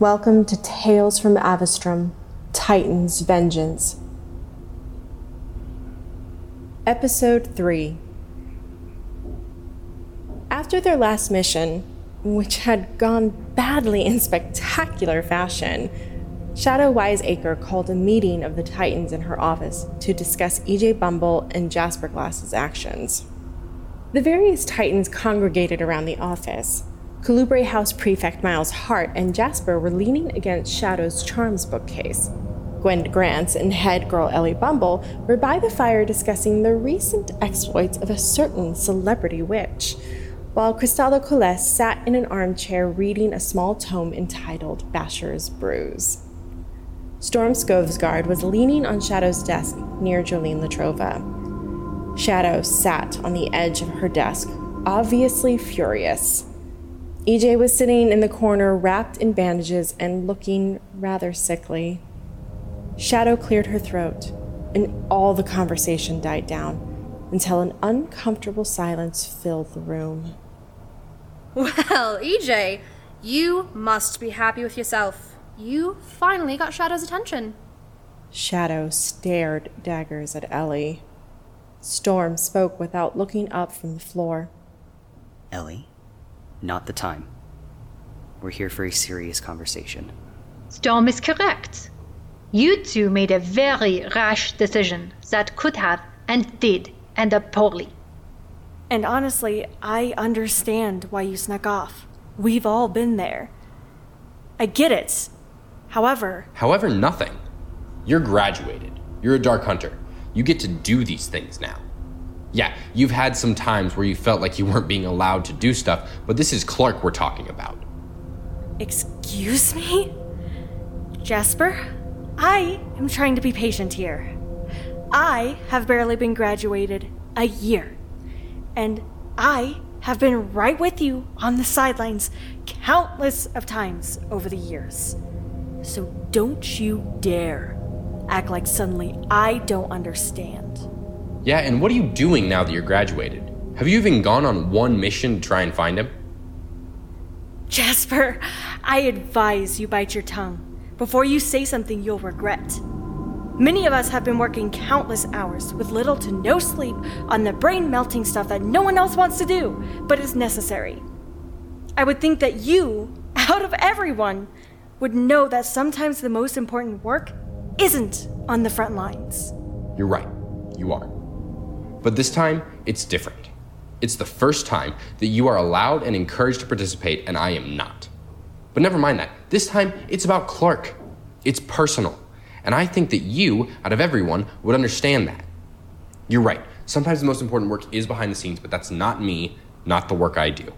Welcome to Tales from Avistrom Titan's Vengeance. Episode 3 After their last mission, which had gone badly in spectacular fashion, Shadow Wiseacre called a meeting of the Titans in her office to discuss EJ Bumble and Jasper Glass's actions. The various Titans congregated around the office, Colubray House Prefect Miles Hart and Jasper were leaning against Shadow's Charms bookcase. Gwen Grants and head girl Ellie Bumble were by the fire discussing the recent exploits of a certain celebrity witch, while Cristallo Colette sat in an armchair reading a small tome entitled Basher's Bruise. Storm Skovsgard was leaning on Shadow's desk near Jolene Latrova. Shadow sat on the edge of her desk, obviously furious. EJ was sitting in the corner, wrapped in bandages and looking rather sickly. Shadow cleared her throat, and all the conversation died down until an uncomfortable silence filled the room. Well, EJ, you must be happy with yourself. You finally got Shadow's attention. Shadow stared daggers at Ellie. Storm spoke without looking up from the floor. Ellie, not the time. We're here for a serious conversation. Storm is correct. You two made a very rash decision that could have and did end up poorly. And honestly, I understand why you snuck off. We've all been there. I get it. However, However, nothing. You're graduated. You're a Dark Hunter. You get to do these things now. Yeah, you've had some times where you felt like you weren't being allowed to do stuff, but this is Clark we're talking about. excuse me? Jasper, I am trying to be patient here. I have barely been graduated a year. And I have been right with you on the sidelines countless of times over the years. So don't you dare act like suddenly I don't understand. Yeah, and what are you doing now that you're graduated? Have you even gone on one mission to try and find him? Jasper, I advise you bite your tongue. Before you say something you'll regret. Many of us have been working countless hours with little to no sleep on the brain melting stuff that no one else wants to do, but is necessary. I would think that you, out of everyone, would know that sometimes the most important work isn't on the front lines. You're right. You are. But this time, it's different. It's the first time that you are allowed and encouraged to participate, and I am not. But never mind that. This time, it's about Clark. It's personal. And I think that you, out of everyone, would understand that. You're right. Sometimes the most important work is behind the scenes, but that's not me, not the work I do.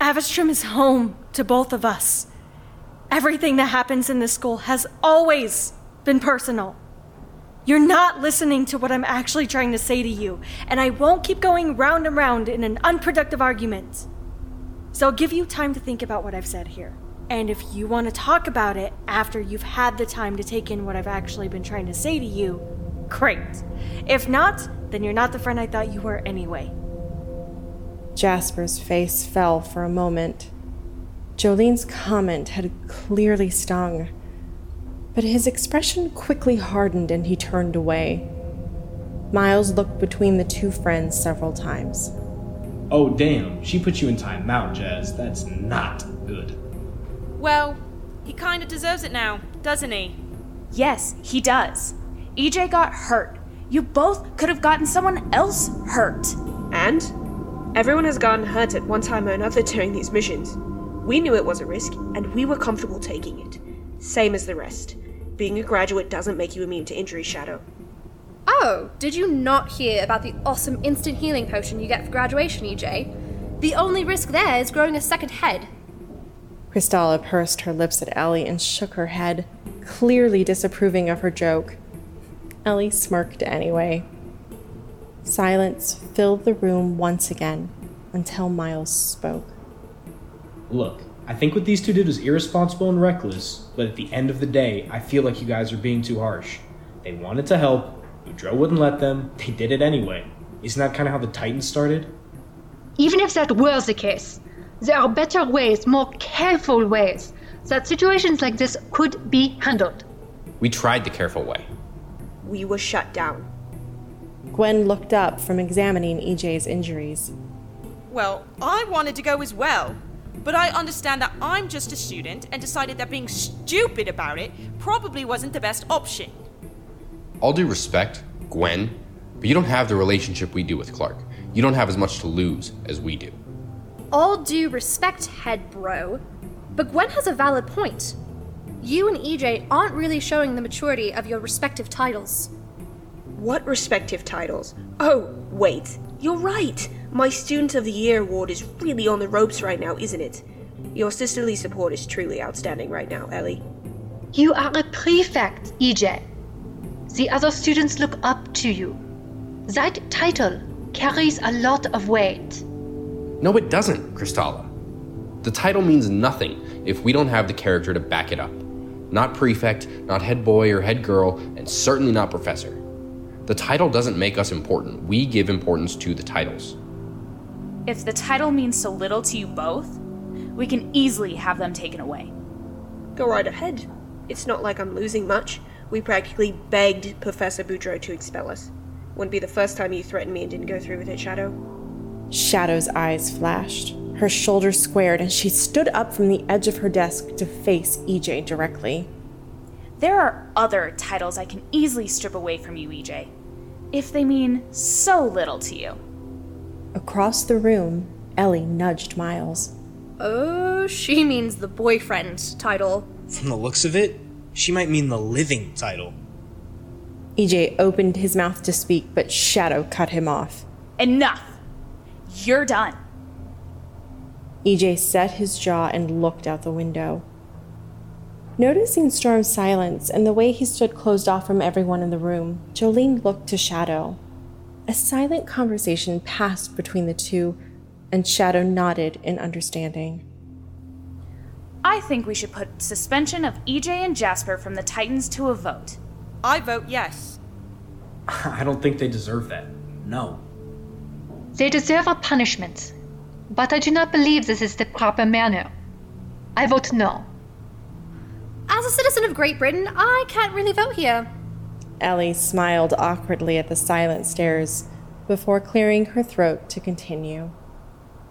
Avistrom is home to both of us. Everything that happens in this school has always been personal. You're not listening to what I'm actually trying to say to you, and I won't keep going round and round in an unproductive argument. So I'll give you time to think about what I've said here. And if you want to talk about it after you've had the time to take in what I've actually been trying to say to you, great. If not, then you're not the friend I thought you were anyway. Jasper's face fell for a moment. Jolene's comment had clearly stung, but his expression quickly hardened and he turned away. Miles looked between the two friends several times. Oh, damn, she put you in timeout, Jazz. That's not good. Well, he kinda deserves it now, doesn't he? Yes, he does. EJ got hurt. You both could have gotten someone else hurt. And? Everyone has gotten hurt at one time or another during these missions. We knew it was a risk, and we were comfortable taking it. Same as the rest. Being a graduate doesn't make you immune to injury, Shadow. Oh, did you not hear about the awesome instant healing potion you get for graduation, EJ? The only risk there is growing a second head. Cristalla pursed her lips at Ellie and shook her head, clearly disapproving of her joke. Ellie smirked anyway. Silence filled the room once again until Miles spoke. Look, I think what these two did was irresponsible and reckless, but at the end of the day, I feel like you guys are being too harsh. They wanted to help, Boudreaux wouldn't let them, they did it anyway. Isn't that kind of how the Titans started? Even if that were the case, There are better ways, more careful ways, that situations like this could be handled. We tried the careful way. We were shut down. Gwen looked up from examining EJ's injuries. Well, I wanted to go as well. But I understand that I'm just a student and decided that being stupid about it probably wasn't the best option. All due respect, Gwen, but you don't have the relationship we do with Clark. You don't have as much to lose as we do. All due respect, head bro. But Gwen has a valid point. You and EJ aren't really showing the maturity of your respective titles. What respective titles? Oh, wait. You're right. My Student of the Year award is really on the ropes right now, isn't it? Your sisterly support is truly outstanding right now, Ellie. You are a prefect, EJ. The other students look up to you. That title carries a lot of weight. No, it doesn't, Kristalla. The title means nothing if we don't have the character to back it up. Not prefect, not head boy or head girl, and certainly not professor. The title doesn't make us important. We give importance to the titles. If the title means so little to you both, we can easily have them taken away. Go right ahead. It's not like I'm losing much. We practically begged Professor Boudreaux to expel us. Wouldn't be the first time you threatened me and didn't go through with it, Shadow. Shadow's eyes flashed. Her shoulders squared, and she stood up from the edge of her desk to face EJ directly. There are other titles I can easily strip away from you, EJ, if they mean so little to you. Across the room, Ellie nudged Miles. Oh, she means the boyfriend title. From the looks of it, she might mean the living title. EJ opened his mouth to speak, but Shadow cut him off. Enough! You're done. EJ set his jaw and looked out the window. Noticing Storm's silence and the way he stood closed off from everyone in the room, Jolene looked to Shadow. A silent conversation passed between the two, and Shadow nodded in understanding. I think we should put suspension of EJ and Jasper from the Titans to a vote. I vote yes. I don't think they deserve that. No. They deserve a punishment, but I do not believe this is the proper manner. I vote no. As a citizen of Great Britain, I can't really vote here. Ellie smiled awkwardly at the silent stares before clearing her throat to continue.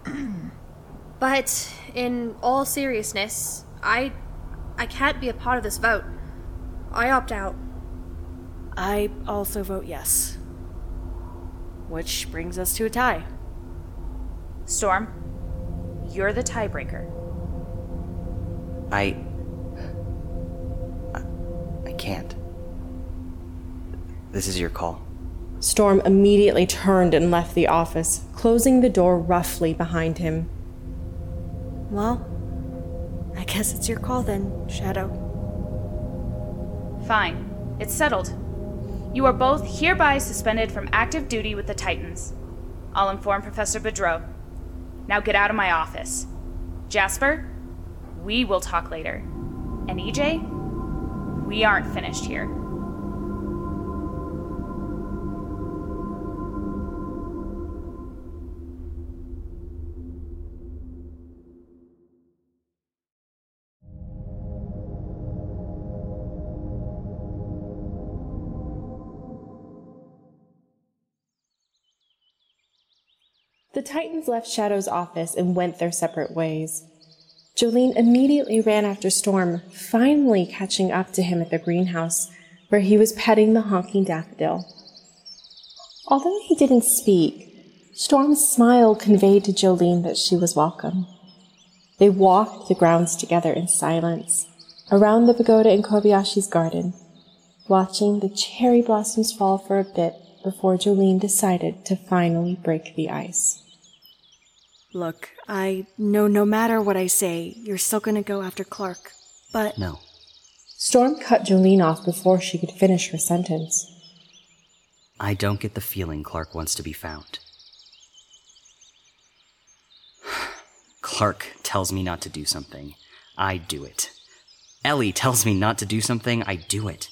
but in all seriousness, I I can't be a part of this vote. I opt out. I also vote yes. Which brings us to a tie. Storm, you're the tiebreaker. I. I can't. This is your call. Storm immediately turned and left the office, closing the door roughly behind him. Well, I guess it's your call then, Shadow. Fine. It's settled. You are both hereby suspended from active duty with the Titans. I'll inform Professor Boudreaux. Now get out of my office. Jasper, we will talk later. And EJ, we aren't finished here. The Titans left Shadow's office and went their separate ways. Jolene immediately ran after Storm, finally catching up to him at the greenhouse, where he was petting the honking daffodil. Although he didn't speak, Storm's smile conveyed to Jolene that she was welcome. They walked the grounds together in silence, around the pagoda in Kobayashi's garden, watching the cherry blossoms fall for a bit before Jolene decided to finally break the ice. Look, I know no matter what I say, you're still gonna go after Clark. But. No. Storm cut Jolene off before she could finish her sentence. I don't get the feeling Clark wants to be found. Clark tells me not to do something. I do it. Ellie tells me not to do something. I do it.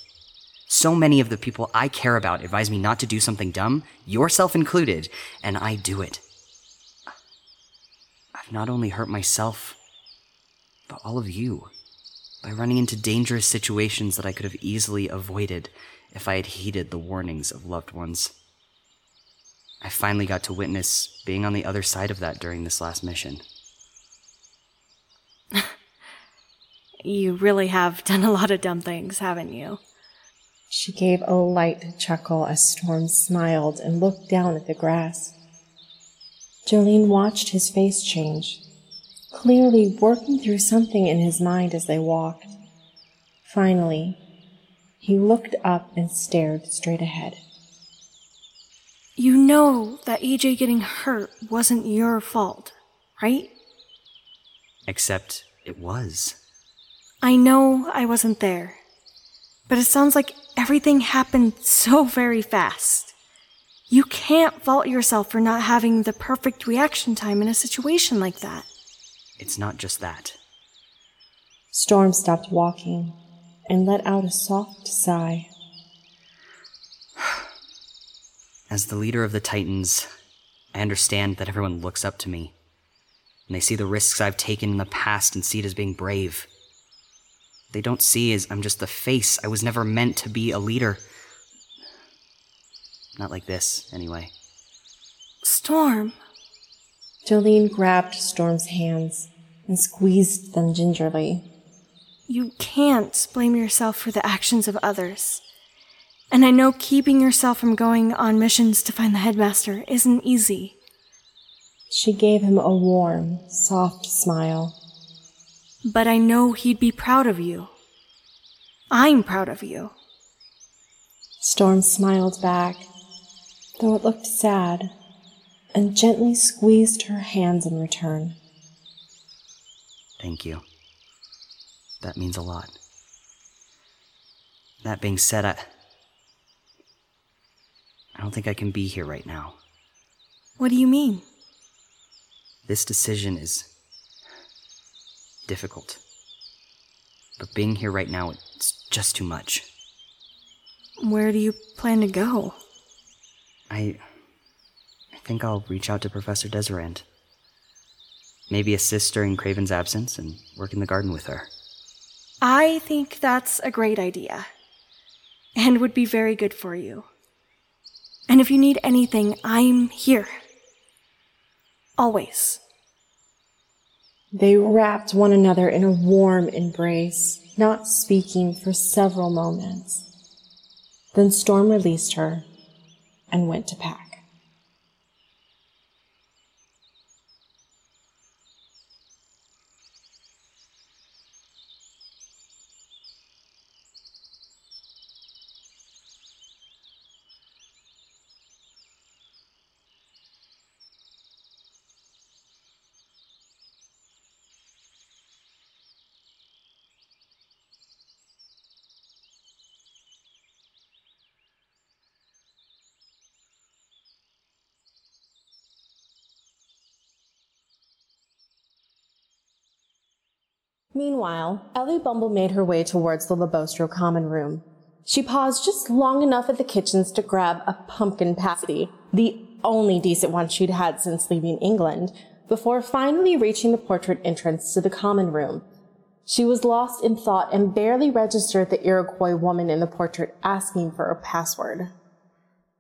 So many of the people I care about advise me not to do something dumb, yourself included, and I do it. I've I've not only hurt myself, but all of you by running into dangerous situations that I could have easily avoided if I had heeded the warnings of loved ones. I finally got to witness being on the other side of that during this last mission. You really have done a lot of dumb things, haven't you? She gave a light chuckle as Storm smiled and looked down at the grass. Jolene watched his face change, clearly working through something in his mind as they walked. Finally, he looked up and stared straight ahead. You know that EJ getting hurt wasn't your fault, right? Except it was. I know I wasn't there, but it sounds like everything happened so very fast. You can't fault yourself for not having the perfect reaction time in a situation like that. It's not just that. Storm stopped walking and let out a soft sigh. As the leader of the Titans, I understand that everyone looks up to me. And they see the risks I've taken in the past and see it as being brave. What They don't see as I'm just the face. I was never meant to be a leader. Not like this, anyway. Storm. Jolene grabbed Storm's hands and squeezed them gingerly. You can't blame yourself for the actions of others. And I know keeping yourself from going on missions to find the headmaster isn't easy. She gave him a warm, soft smile. But I know he'd be proud of you. I'm proud of you. Storm smiled back, though it looked sad, and gently squeezed her hands in return. Thank you. That means a lot. That being said, I. I don't think I can be here right now. What do you mean? This decision is. difficult. But being here right now, it's just too much. Where do you plan to go? I. I think I'll reach out to Professor Desirand. Maybe assist during Craven's absence and work in the garden with her. I think that's a great idea. And would be very good for you. And if you need anything, I'm here. Always. They wrapped one another in a warm embrace, not speaking for several moments. Then Storm released her and went to pack. Meanwhile, Ellie Bumble made her way towards the Labostro common room. She paused just long enough at the kitchens to grab a pumpkin pasty, the only decent one she'd had since leaving England, before finally reaching the portrait entrance to the common room. She was lost in thought and barely registered the Iroquois woman in the portrait asking for a password.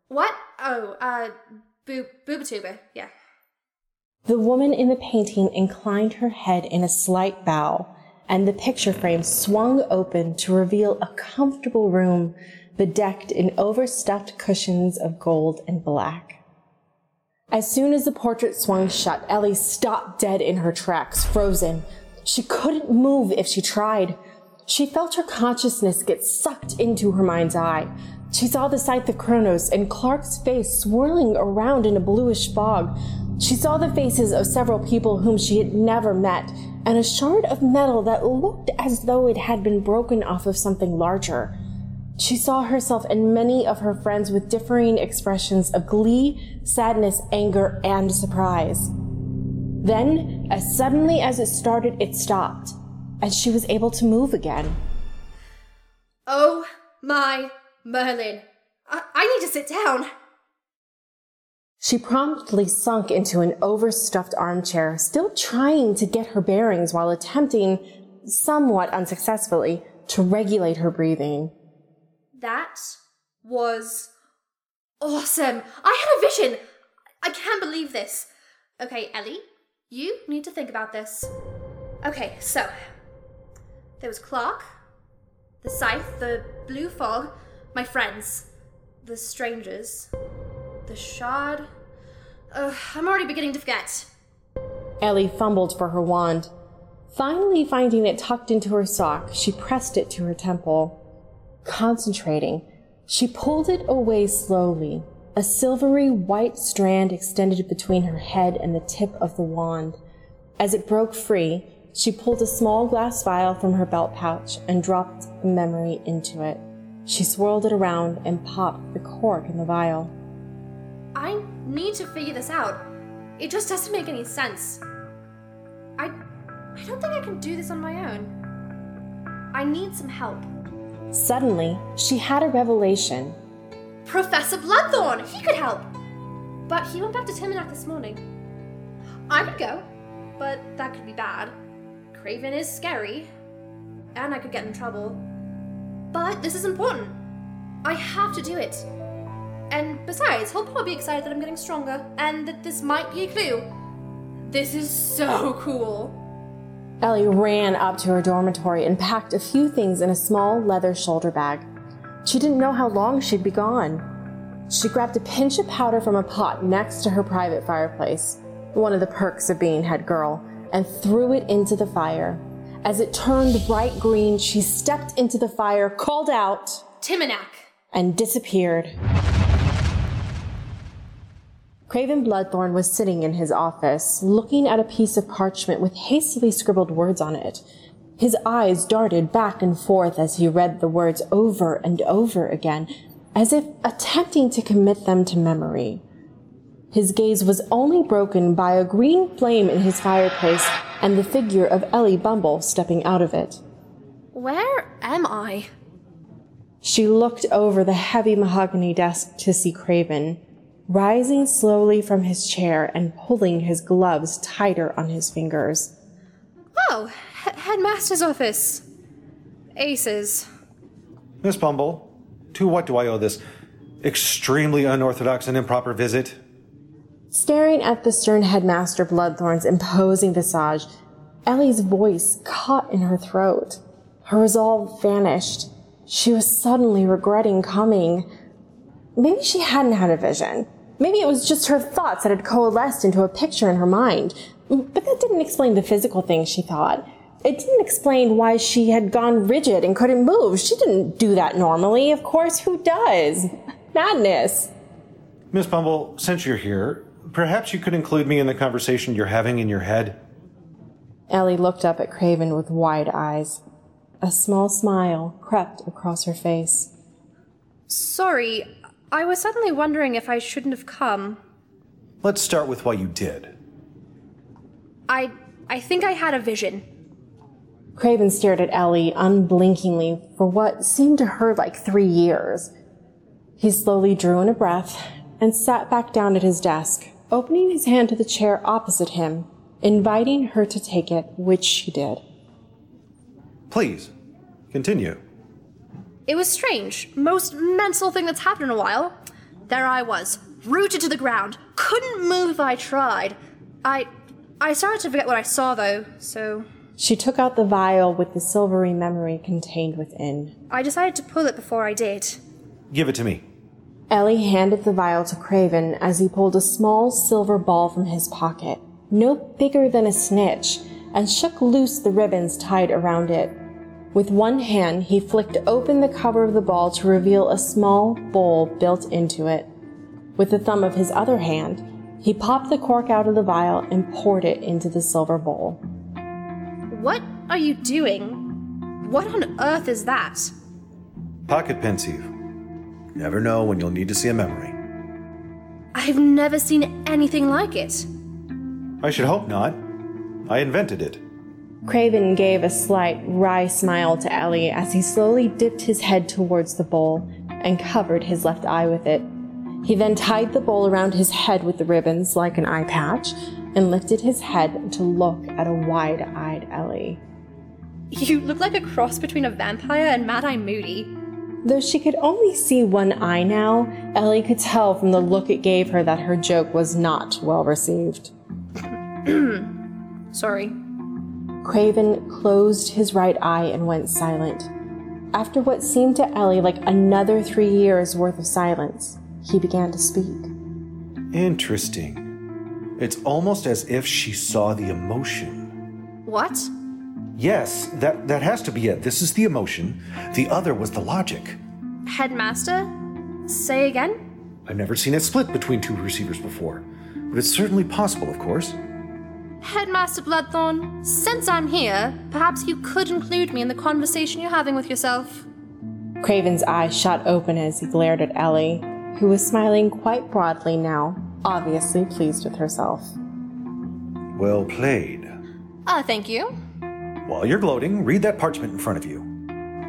What? Oh, uh, boob, boobatuba, yeah. The woman in the painting inclined her head in a slight bow, and the picture frame swung open to reveal a comfortable room bedecked in overstuffed cushions of gold and black. As soon as the portrait swung shut, Ellie stopped dead in her tracks, frozen. She couldn't move if she tried. She felt her consciousness get sucked into her mind's eye. She saw the Scythe of Kronos and Clark's face swirling around in a bluish fog. She saw the faces of several people whom she had never met, and a shard of metal that looked as though it had been broken off of something larger. She saw herself and many of her friends with differing expressions of glee, sadness, anger, and surprise. Then, as suddenly as it started, it stopped, and she was able to move again. Oh my Merlin. I, I need to sit down. She promptly sunk into an overstuffed armchair, still trying to get her bearings while attempting, somewhat unsuccessfully, to regulate her breathing. That was awesome. I had a vision. I can't believe this. Okay, Ellie, you need to think about this. Okay, so there was Clark, the scythe, the blue fog, my friends, the strangers, the shard. Ugh, I'm already beginning to forget. Ellie fumbled for her wand. Finally, finding it tucked into her sock, she pressed it to her temple. Concentrating, she pulled it away slowly. A silvery white strand extended between her head and the tip of the wand. As it broke free, she pulled a small glass vial from her belt pouch and dropped the memory into it. She swirled it around and popped the cork in the vial. Need to figure this out. It just doesn't make any sense. I I don't think I can do this on my own. I need some help. Suddenly, she had a revelation. Professor Bloodthorn! He could help! But he went back to Timonak this morning. I could go, but that could be bad. Craven is scary, and I could get in trouble. But this is important. I have to do it. And besides, he'll probably be excited that I'm getting stronger, and that this might be a clue. This is so cool. Ellie ran up to her dormitory and packed a few things in a small leather shoulder bag. She didn't know how long she'd be gone. She grabbed a pinch of powder from a pot next to her private fireplace, one of the perks of being head girl, and threw it into the fire. As it turned bright green, she stepped into the fire, called out, Timonak! and disappeared. Craven Bloodthorn was sitting in his office, looking at a piece of parchment with hastily scribbled words on it. His eyes darted back and forth as he read the words over and over again, as if attempting to commit them to memory. His gaze was only broken by a green flame in his fireplace and the figure of Ellie Bumble stepping out of it. Where am I? She looked over the heavy mahogany desk to see Craven, rising slowly from his chair and pulling his gloves tighter on his fingers. Oh, he- headmaster's office. Aces. Miss Bumble, to what do I owe this extremely unorthodox and improper visit? Staring at the stern headmaster Bloodthorn's imposing visage, Ellie's voice caught in her throat. Her resolve vanished. She was suddenly regretting coming. Maybe she hadn't had a vision. Maybe it was just her thoughts that had coalesced into a picture in her mind. Mm, but that didn't explain the physical things she thought. It didn't explain why she had gone rigid and couldn't move. She didn't do that normally. Of course, who does? Madness. Miss Bumble, since you're here, perhaps you could include me in the conversation you're having in your head? Ellie looked up at Craven with wide eyes. A small smile crept across her face. Sorry, I was suddenly wondering if I shouldn't have come. Let's start with why you did. I I think I had a vision. Craven stared at Ellie unblinkingly for what seemed to her like three years. He slowly drew in a breath and sat back down at his desk, opening his hand to the chair opposite him, inviting her to take it, which she did. Please, continue. It was strange. Most mental thing that's happened in a while. There I was, rooted to the ground. Couldn't move if I tried. I I started to forget what I saw though, so She took out the vial with the silvery memory contained within. I decided to pull it before I did. Give it to me. Ellie handed the vial to Craven as he pulled a small silver ball from his pocket, no bigger than a snitch, and shook loose the ribbons tied around it. With one hand, he flicked open the cover of the ball to reveal a small bowl built into it. With the thumb of his other hand, he popped the cork out of the vial and poured it into the silver bowl. What are you doing? What on earth is that? Pocket pensieve. Never know when you'll need to see a memory. I've never seen anything like it. I should hope not. I invented it. Craven gave a slight, wry smile to Ellie as he slowly dipped his head towards the bowl and covered his left eye with it. He then tied the bowl around his head with the ribbons like an eye patch and lifted his head to look at a wide eyed Ellie. You look like a cross between a vampire and Mad Eye Moody. Though she could only see one eye now, Ellie could tell from the look it gave her that her joke was not well received. Sorry. Craven closed his right eye and went silent. After what seemed to Ellie like another three years worth of silence, he began to speak. Interesting. It's almost as if she saw the emotion. What? Yes, that, that has to be it. This is the emotion. The other was the logic. Headmaster? Say again? I've never seen it split between two receivers before, but it's certainly possible, of course. Headmaster Bloodthorn, since I'm here, perhaps you could include me in the conversation you're having with yourself. Craven's eyes shot open as he glared at Ellie, who was smiling quite broadly now, obviously pleased with herself. Well played. Ah, thank you. While you're gloating, read that parchment in front of you.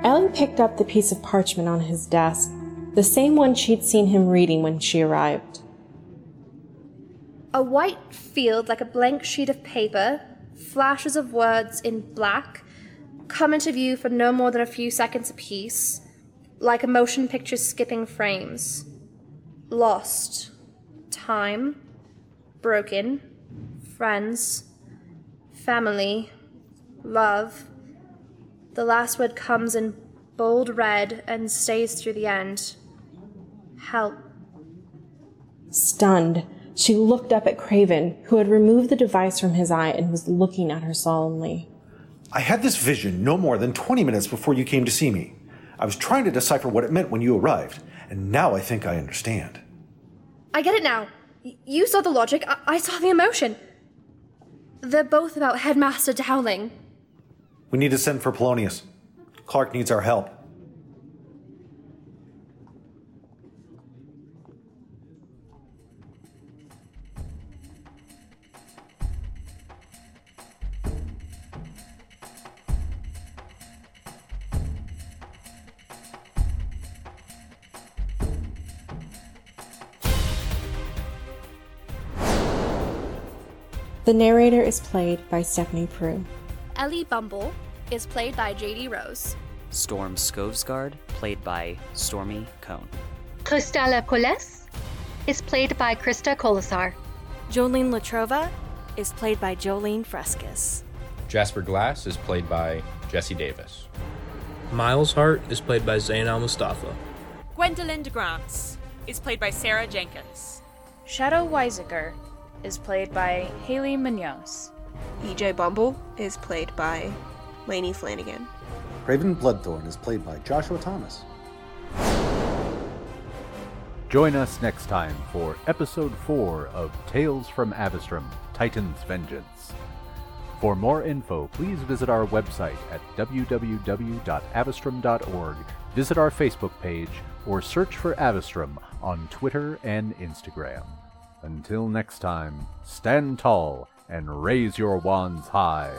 Ellie picked up the piece of parchment on his desk, the same one she'd seen him reading when she arrived. A white field like a blank sheet of paper, flashes of words in black, come into view for no more than a few seconds apiece, like a motion picture skipping frames. Lost. Time. Broken. Friends. Family. Love. The last word comes in bold red and stays through the end. Help. Stunned, she looked up at Craven, who had removed the device from his eye and was looking at her solemnly. I had this vision no more than 20 minutes before you came to see me. I was trying to decipher what it meant when you arrived, and now I think I understand. I get it now. Y- You saw the logic, I, I saw the emotion. They're both about Headmaster Dowling. We need to send for Polonius. Clark needs our help. The narrator is played by Stephanie Prue. Ellie Bumble is played by JD Rose. Storm Skovsgard, played by Stormy Cone. Kristalla Poles is played by Krista Kolasar. Jolene Latrova is played by Jolene Frescus. Jasper Glass is played by Jesse Davis. Miles Hart is played by Zain Al Mustafa. Gwendolyn DeGrants is played by Sarah Jenkins. Shadow Weisiger is played by Haley Munoz. EJ Bumble is played by Lainey Flanagan. Craven Bloodthorn is played by Joshua Thomas. Join us next time for episode 4 of Tales from Avistrom Titan's Vengeance. For more info, please visit our website at www.avistrom.org, visit our Facebook page, or search for Avistrom on Twitter and Instagram. Until next time, stand tall and raise your wands high.